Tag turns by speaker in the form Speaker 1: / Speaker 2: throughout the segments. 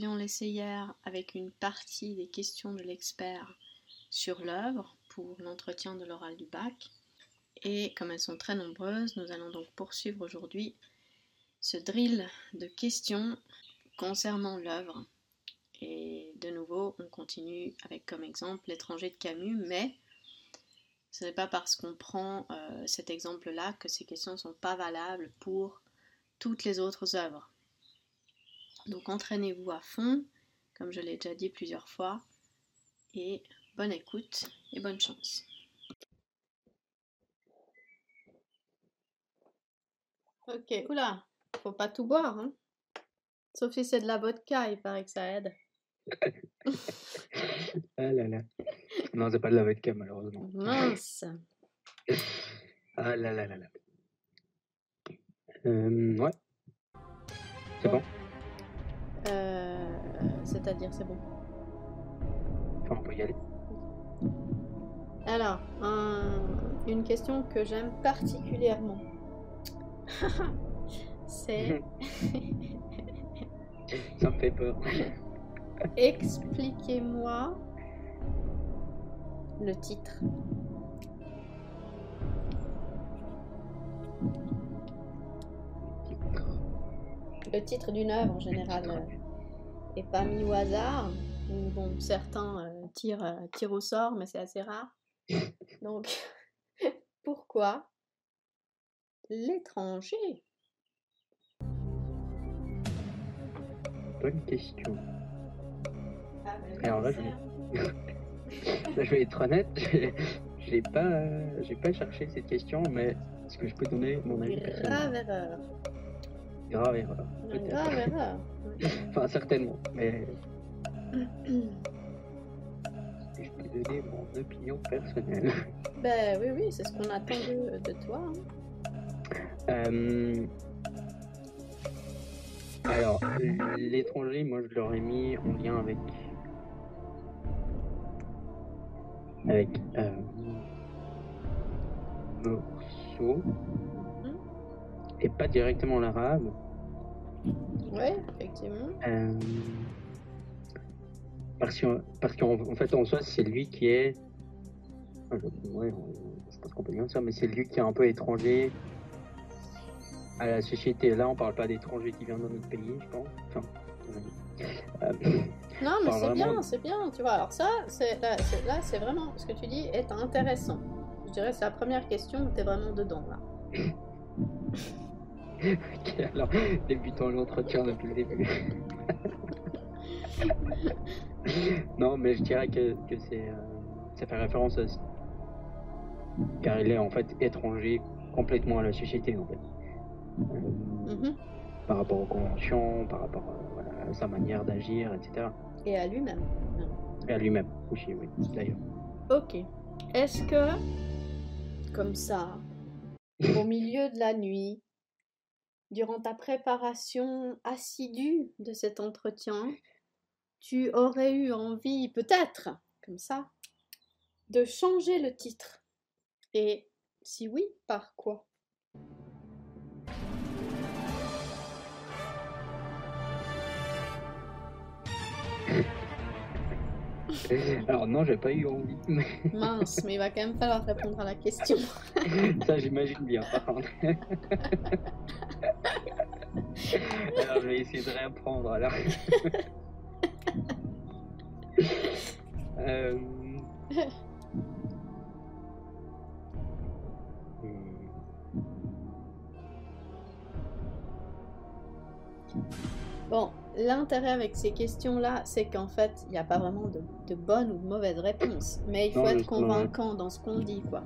Speaker 1: Avions laissé hier avec une partie des questions de l'expert sur l'œuvre pour l'entretien de l'oral du bac. Et comme elles sont très nombreuses, nous allons donc poursuivre aujourd'hui ce drill de questions concernant l'œuvre. Et de nouveau, on continue avec comme exemple l'étranger de Camus, mais ce n'est pas parce qu'on prend euh, cet exemple-là que ces questions ne sont pas valables pour toutes les autres œuvres. Donc entraînez-vous à fond, comme je l'ai déjà dit plusieurs fois, et bonne écoute et bonne chance. Ok, oula, faut pas tout boire, hein. Sauf si c'est de la vodka, il paraît que ça aide.
Speaker 2: ah là là. Non, c'est pas de la vodka, malheureusement.
Speaker 1: Mince.
Speaker 2: ah là là là là. Euh, ouais. C'est bon.
Speaker 1: Euh, C'est-à-dire, c'est bon.
Speaker 2: Enfin, on peut y aller.
Speaker 1: Alors, une question que j'aime particulièrement. c'est.
Speaker 2: Ça me fait peur.
Speaker 1: Expliquez-moi le titre. Le titre d'une œuvre en général n'est pas mis au hasard. Bon, certains euh, tirent, euh, tirent au sort, mais c'est assez rare. Donc, pourquoi l'étranger?
Speaker 2: Bonne question. Ah, Alors là, je vais, je vais être honnête, je n'ai pas, j'ai pas cherché cette question, mais est-ce que je peux donner mon avis
Speaker 1: Grave erreur.
Speaker 2: Grave erreur.
Speaker 1: Grave erreur.
Speaker 2: enfin, certainement, mais. je peux donner mon opinion personnelle.
Speaker 1: Ben oui, oui, c'est ce qu'on attend de, de toi.
Speaker 2: Hein. Euh, alors, l'étranger, moi je l'aurais mis en lien avec. avec. Euh, morceau. Et pas directement l'arabe.
Speaker 1: Ouais, effectivement.
Speaker 2: Euh, parce qu'en parce fait, en soi, c'est lui qui est. Ouais, je pense qu'on peut dire ça, mais c'est lui qui est un peu étranger à la société. Là, on parle pas d'étrangers qui viennent dans notre pays, je pense. Enfin,
Speaker 1: euh, non, mais c'est bien, c'est bien, tu vois. Alors ça, là, c'est vraiment ce que tu dis est intéressant. Je dirais c'est la première question où tu es vraiment dedans là.
Speaker 2: ok, alors débutons l'entretien depuis le début. non, mais je dirais que, que c'est euh, ça fait référence à car il est en fait étranger complètement à la société en fait. Mhm. Par rapport aux conventions, par rapport euh, à sa manière d'agir, etc.
Speaker 1: Et à lui-même.
Speaker 2: Et à lui-même aussi, oui, d'ailleurs.
Speaker 1: Ok. Est-ce que, comme ça, au milieu de la nuit, durant ta préparation assidue de cet entretien, tu aurais eu envie, peut-être, comme ça, de changer le titre Et si oui, par quoi?
Speaker 2: Alors non, j'ai pas eu envie.
Speaker 1: Mince, mais il va quand même falloir répondre à la question.
Speaker 2: Ça, j'imagine bien, par contre. alors, je vais essayer de réapprendre, alors. euh...
Speaker 1: Bon, l'intérêt avec ces questions-là, c'est qu'en fait, il n'y a pas vraiment de, de, bonne ou de mauvaise réponse. Mais il faut être convaincant dans ce qu'on dit, quoi.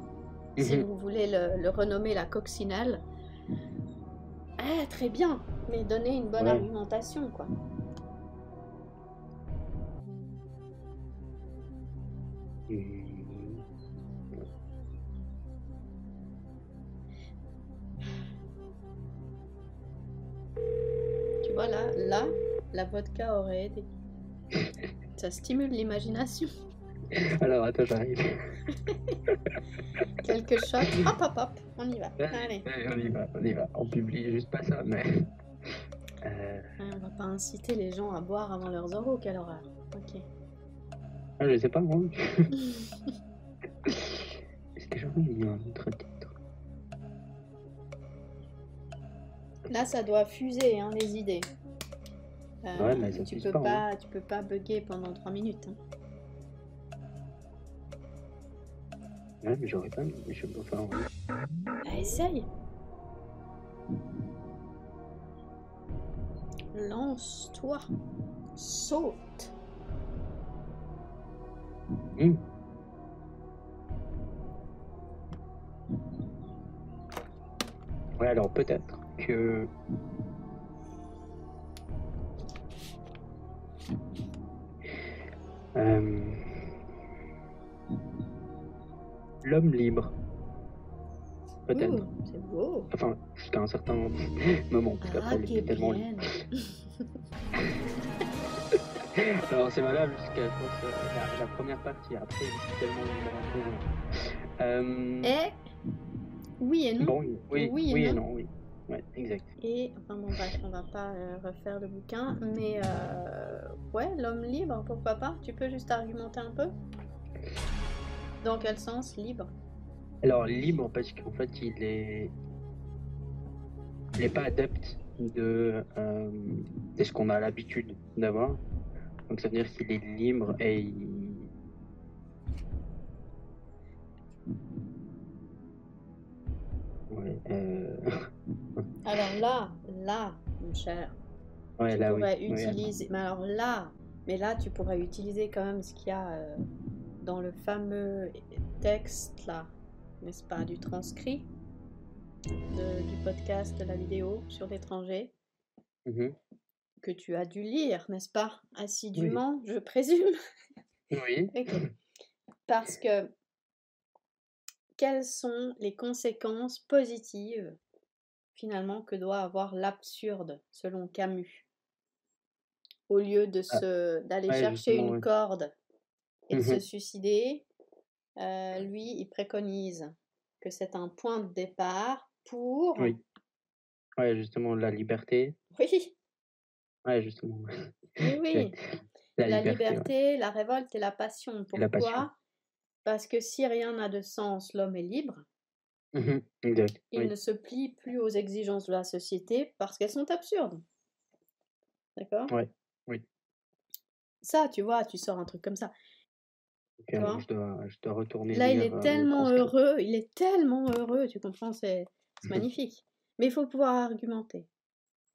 Speaker 1: Si mhm. vous voulez le, renommer la coccinelle, eh, très bien, mais donnez une bonne argumentation, quoi. voilà, là, la vodka aurait aidé. Ça stimule l'imagination.
Speaker 2: Alors, attends, j'arrive.
Speaker 1: Quelque chose. Hop, hop, hop, on y va. Allez.
Speaker 2: on y va, on y va. On publie juste pas ça, mais. Euh...
Speaker 1: on va pas inciter les gens à boire avant leurs oraux, quelle horreur. Ok.
Speaker 2: Ah, je sais pas, moi. Est-ce que j'aurais mis un autre titre?
Speaker 1: Là, ça doit fuser, hein, les idées.
Speaker 2: Euh, ouais, mais ça
Speaker 1: tu peux
Speaker 2: pas,
Speaker 1: pas,
Speaker 2: hein.
Speaker 1: tu peux pas bugger pendant 3 minutes. Hein.
Speaker 2: Ouais, mais j'aurais pas. Mais je peux pas.
Speaker 1: Bah, essaye. Lance-toi. Saute.
Speaker 2: Mmh. Ouais, alors peut-être que. Euh... L'homme libre. Peut-être.
Speaker 1: Ouh, C'est beau.
Speaker 2: Enfin, jusqu'à un certain moment, parce qu'après, il est tellement
Speaker 1: Gabriel.
Speaker 2: Alors c'est valable jusqu'à je pense, euh, la, la première partie. Après, il est tellement libre peu. Euh...
Speaker 1: Et oui et non.
Speaker 2: Bon, oui, oui,
Speaker 1: Oui et
Speaker 2: oui et
Speaker 1: non.
Speaker 2: non, oui. Ouais, exact.
Speaker 1: Et enfin bon bref, on va pas euh, refaire le bouquin, mais euh, ouais, l'homme libre, pourquoi pas? Tu peux juste argumenter un peu? Dans quel sens? Libre
Speaker 2: Alors libre parce qu'en fait il est il n'est pas adepte de, euh, de ce qu'on a l'habitude d'avoir. Donc ça veut dire qu'il est libre et il... Ouais, euh...
Speaker 1: Alors là, là, mon cher,
Speaker 2: ouais
Speaker 1: tu
Speaker 2: là
Speaker 1: pourrais
Speaker 2: oui. oui,
Speaker 1: utiliser. mais alors là, mais là, tu pourrais utiliser quand même ce qu'il y a euh, dans le fameux texte là, n'est-ce pas, du transcrit de- du podcast, de la vidéo sur l'étranger.
Speaker 2: Mhm.
Speaker 1: que tu as dû lire, n'est-ce pas Assidûment, je présume.
Speaker 2: Oui.
Speaker 1: Parce que quelles sont les conséquences positives finalement que doit avoir l'absurde selon Camus? Au lieu de
Speaker 2: Ah.
Speaker 1: se d'aller chercher une corde et de se
Speaker 2: Mhm.
Speaker 1: suicider, euh, lui, il préconise que c'est un point de départ pour...
Speaker 2: Oui. Ouais, justement, la liberté.
Speaker 1: Oui,
Speaker 2: Ouais, justement.
Speaker 1: oui, oui.
Speaker 2: La,
Speaker 1: la
Speaker 2: liberté. ouais.
Speaker 1: la révolte et la passion. Pourquoi
Speaker 2: la passion.
Speaker 1: Parce que si rien n'a de sens, l'homme est libre.
Speaker 2: Exact.
Speaker 1: Il
Speaker 2: Oui.
Speaker 1: ne se plie plus aux exigences de la société parce qu'elles sont absurdes. D'accord?
Speaker 2: Ouais, oui.
Speaker 1: Ça, tu vois, tu sors un truc comme ça.
Speaker 2: Alors, je, dois, je dois retourner
Speaker 1: Là, il est
Speaker 2: euh, le
Speaker 1: tellement heureux, il est tellement heureux, tu comprends, c'est
Speaker 2: Mhm.
Speaker 1: magnifique. Mais il faut pouvoir argumenter.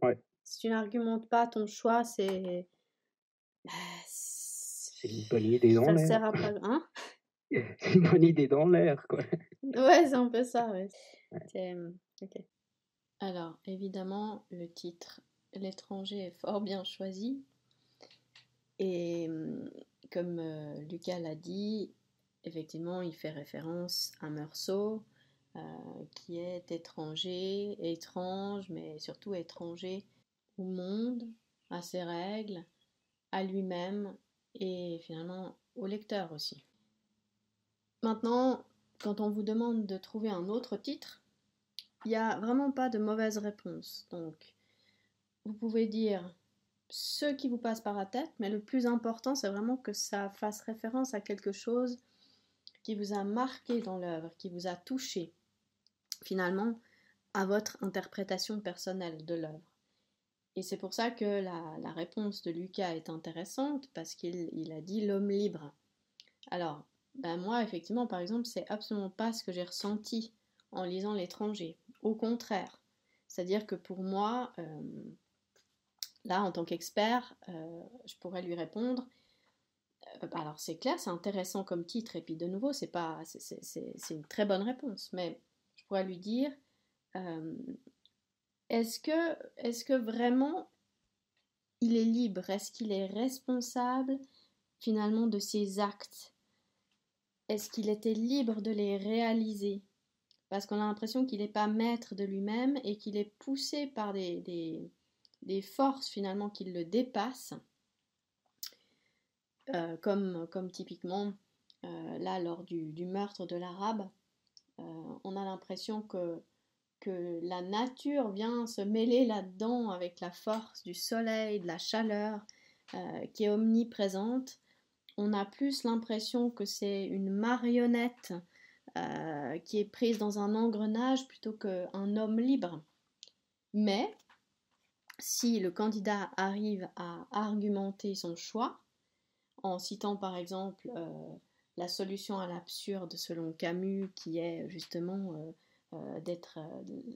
Speaker 2: Ouais.
Speaker 1: Si tu n'argumentes pas ton choix, c'est. Bah,
Speaker 2: C'est une bonne idée dans
Speaker 1: Ça
Speaker 2: l'air.
Speaker 1: sert à pas. Hein?
Speaker 2: C'est une bonne idée dans l'air, quoi.
Speaker 1: Ouais, c'est un peu ça, ouais. Ok. Alors, évidemment, le titre L'étranger est fort bien choisi. Et hum, comme euh, Lucas l'a dit, effectivement, il fait référence à Meursault, qui est étranger, étrange, mais surtout étranger au monde, à ses règles, à lui-même et finalement au lecteur aussi. Maintenant, quand on vous demande de trouver un autre titre, il n'y a vraiment pas de mauvaise réponse. Donc, vous pouvez dire ce qui vous passe par la tête, mais le plus important, c'est vraiment que ça fasse référence à quelque chose qui vous a marqué dans l'œuvre, qui vous a touché, finalement, à votre interprétation personnelle de l'œuvre. Et c'est pour ça que la, réponse de Lucas est intéressante, parce qu'il il a dit l'homme libre. Alors, ben moi, effectivement, par exemple, c'est absolument pas ce que j'ai ressenti en lisant l'étranger. Au contraire. C'est-à-dire que pour moi, euh, là, en tant qu'expert, euh, je pourrais lui répondre. euh, alors, c'est clair, c'est intéressant comme titre, et puis de nouveau, c'est pas, c'est- une très bonne réponse, mais je pourrais lui dire euh, est-ce que, est que vraiment il est libre? Est-ce qu'il est responsable finalement de ses actes? Est-ce qu'il était libre de les réaliser? Parce qu'on a l'impression qu'il n'est pas maître de lui-même et qu'il est poussé par des, des forces finalement qui le dépassent. Euh, comme, comme typiquement euh, là lors du, meurtre de l'arabe, euh, on a l'impression que que la nature vient se mêler là-dedans avec la force du soleil, de la chaleur qui est omniprésente, on a plus l'impression que c'est une marionnette qui est prise dans un engrenage plutôt qu'un homme libre. Mais si le candidat arrive à argumenter son choix, en citant par exemple euh, la solution à l'absurde selon Camus, qui est justement euh, d'être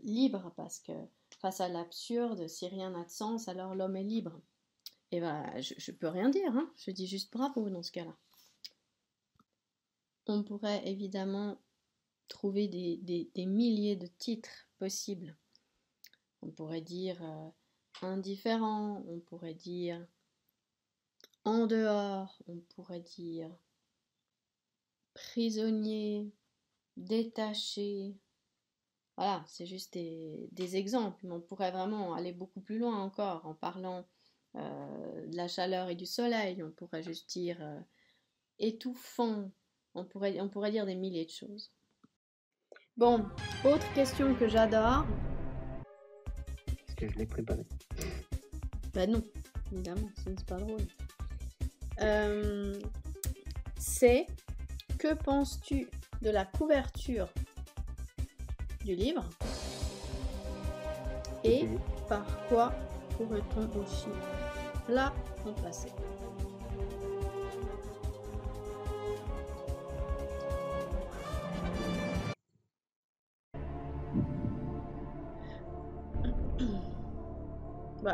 Speaker 1: libre, parce que face à l'absurde, si rien n'a de sens, alors l'homme est libre. Et voilà, je, ne peux rien dire, hein. je dis juste bravo dans ce cas-là. On pourrait évidemment trouver des, milliers de titres possibles. On pourrait dire euh, indifférent, on pourrait dire en dehors, on pourrait dire prisonnier, détaché. Voilà, c'est juste des, exemples, mais on pourrait vraiment aller beaucoup plus loin encore en parlant euh, de la chaleur et du soleil, on pourrait juste dire euh, étouffant, on pourrait, on pourrait dire des milliers de choses. Bon, autre question que j'adore.
Speaker 2: Que je l'ai préparé.
Speaker 1: Bah non, évidemment, ce n'est pas drôle. Euh, c'est que penses-tu de la couverture du livre et par quoi pourrait-on aussi la remplacer?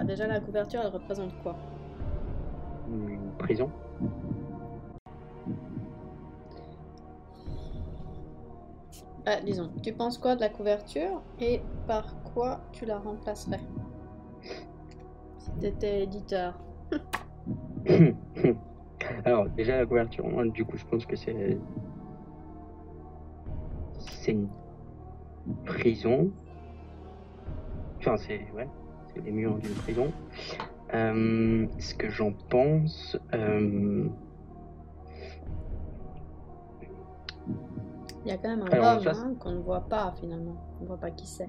Speaker 1: Déjà, la couverture, elle représente quoi?
Speaker 2: Une prison.
Speaker 1: Ah, disons, tu penses quoi de la couverture et par quoi tu la remplacerais? Si t'étais éditeur.
Speaker 2: Alors, déjà, la couverture, du coup, je pense que c'est. C'est une prison. Enfin, c'est. Ouais les murs d'une prison. Euh, ce que j'en pense. Euh,
Speaker 1: Il y a quand même un homme hein, qu'on ne voit pas finalement. On ne voit pas qui c'est.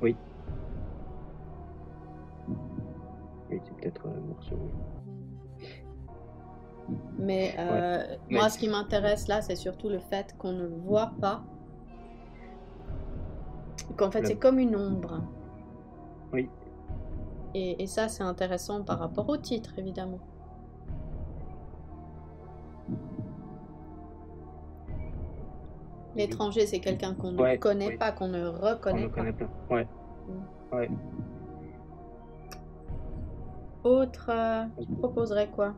Speaker 2: Oui. Oui, c'est peut-être un morceau.
Speaker 1: Mais euh, moi, ce qui m'intéresse là, c'est surtout le fait qu'on ne voit pas. Qu'en fait, c'est comme une ombre.
Speaker 2: Oui.
Speaker 1: Et, ça, c'est intéressant par rapport au titre, évidemment. L'étranger, c'est quelqu'un qu'on ne connaît pas, qu'on ne reconnaît
Speaker 2: pas. Connaît pas. Ouais.
Speaker 1: Mm. ouais. Autre, euh, tu proposerais quoi?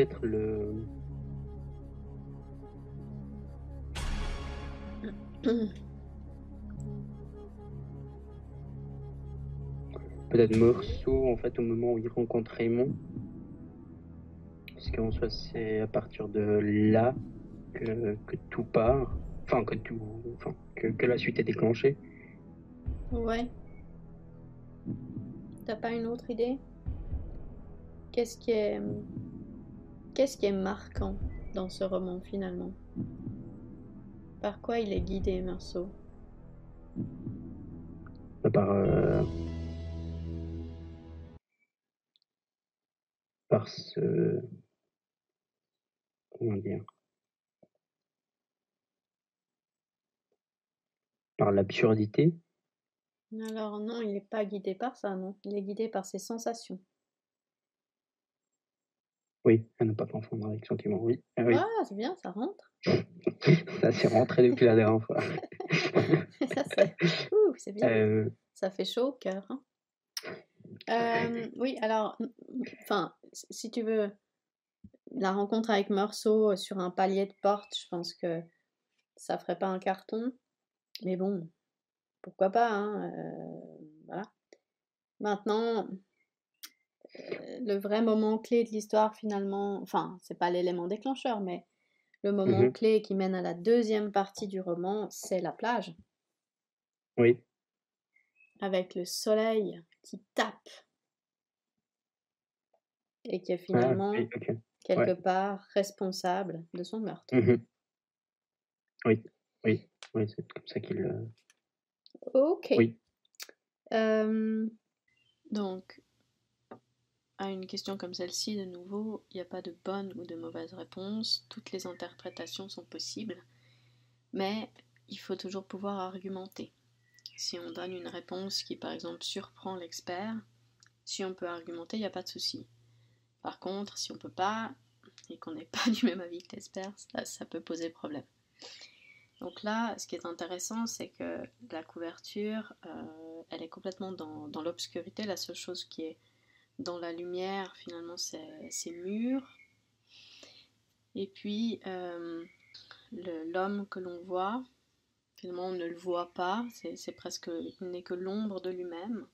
Speaker 2: Peut-être le. peut-être morceau en fait au moment où il rencontre Raymond. Parce qu'en soit c'est à partir de là que, tout part. Enfin que tout. Enfin que, que la suite est déclenchée.
Speaker 1: Ouais. T'as pas une autre idée? Qu'est-ce qui est Qu'est-ce qui est marquant dans ce roman finalement? Par quoi il est guidé, Marceau?
Speaker 2: Par. Euh, par ce. Comment dire? Par l'absurdité?
Speaker 1: Alors non, il n'est pas guidé par ça, non. Il est guidé par ses sensations.
Speaker 2: Oui, elle n'a pas confondre avec sentiment, oui.
Speaker 1: Ah, oui. ah c'est bien, ça rentre.
Speaker 2: ça s'est rentré depuis la dernière fois.
Speaker 1: ça, c'est bien. Euh, ça fait chaud au cœur. Hein. Euh, oui, alors, enfin, si tu veux, la rencontre avec Meursault sur un palier de porte, je pense que ça ferait pas un carton. Mais bon, pourquoi pas, hein, euh, voilà. Maintenant, le vrai moment clé de l'histoire finalement, enfin, c'est pas l'élément déclencheur, mais le moment
Speaker 2: Mhm.
Speaker 1: clé qui mène à la deuxième partie du roman, c'est la plage,
Speaker 2: Oui.
Speaker 1: avec le soleil qui tape et qui est
Speaker 2: Ah,
Speaker 1: finalement quelque part responsable de son meurtre.
Speaker 2: Mhm. Oui, oui, oui, c'est comme ça qu'il. euh,
Speaker 1: Ok.
Speaker 2: Oui.
Speaker 1: Euh, donc, à une question comme celle-ci, de nouveau, il n'y a pas de bonne ou de mauvaise réponse. Toutes les interprétations sont possibles, mais il faut toujours pouvoir argumenter. Si on donne une réponse qui, par exemple, surprend l'expert, si on peut argumenter, il n'y a pas de souci. Par contre, si on peut pas et qu'on n'est pas du même avis que l'expert, ça, peut poser problème. Donc là, ce qui est intéressant, c'est que la couverture, euh, elle est complètement dans l'obscurité. La seule chose qui est dans la lumière, finalement, c'est mûr. Et puis, euh, l'homme que l'on voit, finalement, on ne le voit pas. C'est presque, il n'est que l'ombre de lui-même.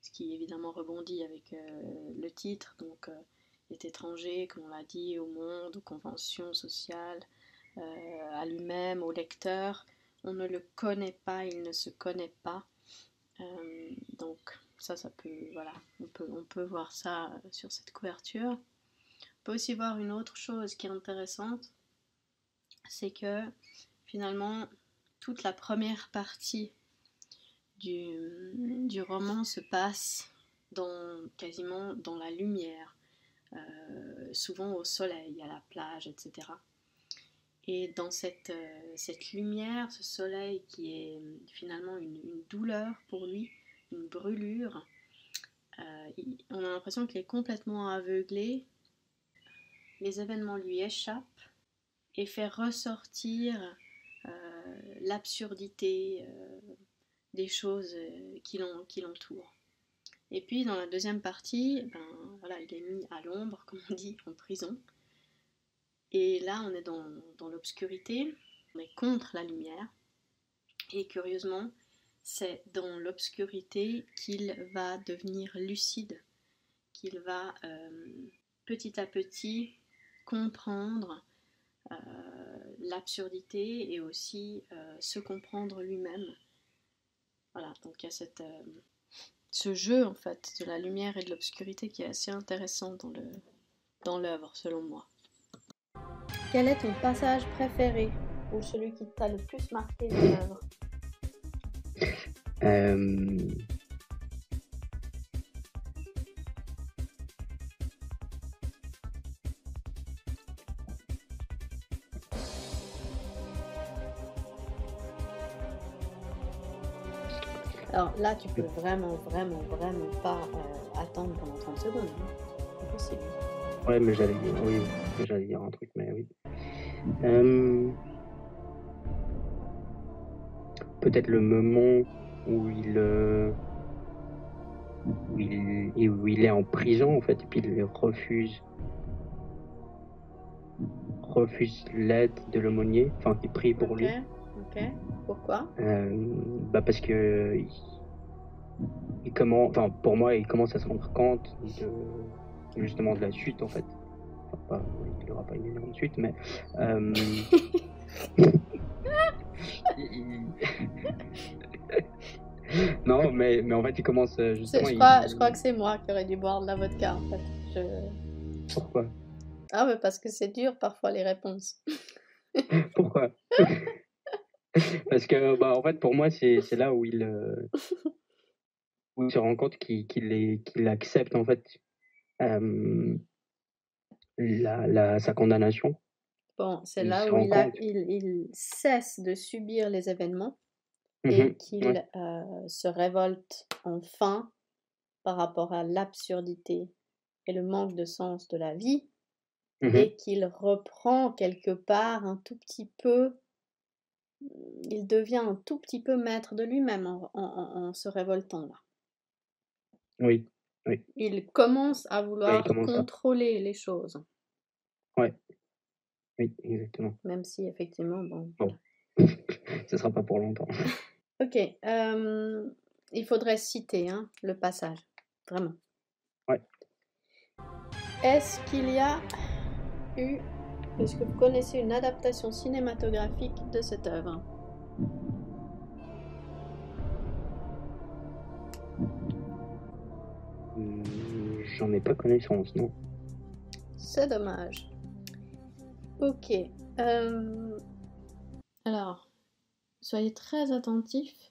Speaker 1: Ce qui évidemment rebondit avec euh, le titre. Donc, euh, est étranger, comme on l'a dit, au monde, aux conventions sociales, euh, à lui-même, au lecteur. On ne le connaît pas, il ne se connaît pas. Donc ça, ça peut, voilà, on peut, on peut voir ça euh, sur cette couverture. On peut aussi voir une autre chose qui est intéressante, c'est que finalement toute la première partie du, du roman se passe dans, quasiment dans la lumière, euh, souvent au soleil, à la plage, etc. Et dans cette, euh, cette lumière, ce soleil qui est finalement une douleur pour lui, brûlure, euh, on a l'impression qu'il est complètement aveuglé. Les événements lui échappent et fait ressortir euh, l'absurdité euh, des choses qui l'entourent. Et puis dans la deuxième partie, ben, voilà, il est mis à l'ombre, comme on dit, en prison. Et là, on est dans, dans l'obscurité, on est contre la lumière. Et curieusement, c'est dans l'obscurité qu'il va devenir lucide, qu'il va euh, petit à petit comprendre euh, l'absurdité et aussi euh, se comprendre lui-même. Voilà, donc il y a cette, ce jeu en fait de la lumière et de l'obscurité qui est assez intéressant dans le dans l'œuvre selon moi. Quel est ton passage préféré ou celui qui t'a le plus marqué dans l'œuvre?
Speaker 2: Euh,
Speaker 1: Alors là, tu peux vraiment, vraiment, vraiment pas euh, attendre pendant 30 secondes. hein. C'est possible.
Speaker 2: Ouais, mais j'allais dire, oui, j'allais dire un truc, mais oui. Euh, Peut-être le moment où il, euh, où il, et où il est en prison, en fait, et puis il refuse, refuse l'aide de l'aumônier, enfin, qui prie pour lui.
Speaker 1: ok. Pourquoi?
Speaker 2: Euh, bah parce que il, il commence, enfin pour moi, il commence à se rendre compte de justement de la suite en fait. Enfin, pas, il n'aura pas une énorme suite, mais euh, il- non, mais mais en fait, il commence euh, justement.
Speaker 1: je,
Speaker 2: il-
Speaker 1: crois, je crois que c'est moi qui aurais dû boire de la vodka en fait. Je-
Speaker 2: Pourquoi?
Speaker 1: Ah, mais parce que c'est dur parfois les réponses.
Speaker 2: Pourquoi? Parce que, bah, en fait, pour moi, c'est là où il, euh, où il se rend compte qu'il qu'il accepte, en fait, euh, la, la, sa condamnation.
Speaker 1: Bon, c'est là où
Speaker 2: rend
Speaker 1: il, a-
Speaker 2: compte.
Speaker 1: il, il cesse de subir les événements et
Speaker 2: Mhm,
Speaker 1: qu'il
Speaker 2: ouais.
Speaker 1: euh, se révolte enfin par rapport à l'absurdité et le manque de sens de la vie
Speaker 2: Mhm.
Speaker 1: et qu'il reprend quelque part un tout petit peu, il devient un tout petit peu maître de lui-même en, en- en- se révoltant là.
Speaker 2: Oui,
Speaker 1: Il commence à vouloir
Speaker 2: commence à-
Speaker 1: contrôler les choses,
Speaker 2: oui, exactement.
Speaker 1: même si effectivement, bon.
Speaker 2: Bon. Ce sera pas pour longtemps.
Speaker 1: Ok, euh, il faudrait citer hein, le passage, vraiment.
Speaker 2: Ouais.
Speaker 1: Est-ce qu'il y a eu Est-ce que vous connaissez une adaptation cinématographique de cette œuvre?
Speaker 2: J'en ai pas connaissance, non.
Speaker 1: C'est dommage. Ok. Euh, alors, soyez très attentifs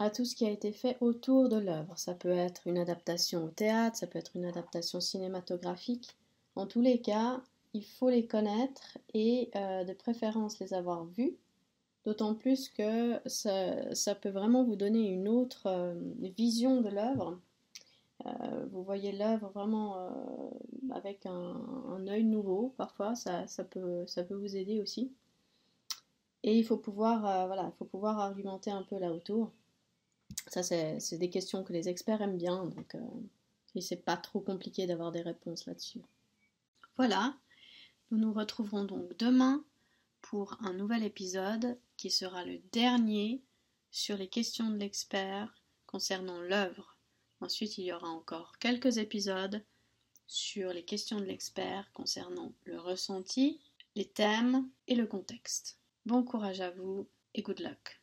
Speaker 1: à tout ce qui a été fait autour de l'œuvre. Ça peut être une adaptation au théâtre, ça peut être une adaptation cinématographique. En tous les cas, il faut les connaître et euh, de préférence les avoir vus, d'autant plus que ça, peut vraiment vous donner une autre euh, vision de l'œuvre. Euh, vous voyez l'œuvre vraiment avec un, œil nouveau, parfois ça peut vous aider aussi. Et il faut pouvoir, il faut pouvoir argumenter un peu là autour. Ça, c'est des questions que les experts aiment bien, donc euh, c'est pas trop compliqué d'avoir des réponses là-dessus. Voilà, nous nous retrouverons donc demain pour un nouvel épisode qui sera le dernier sur les questions de l'expert concernant l'œuvre. Ensuite, il y aura encore quelques épisodes sur les questions de l'expert concernant le ressenti, les thèmes et le contexte. Bon courage à vous et good luck.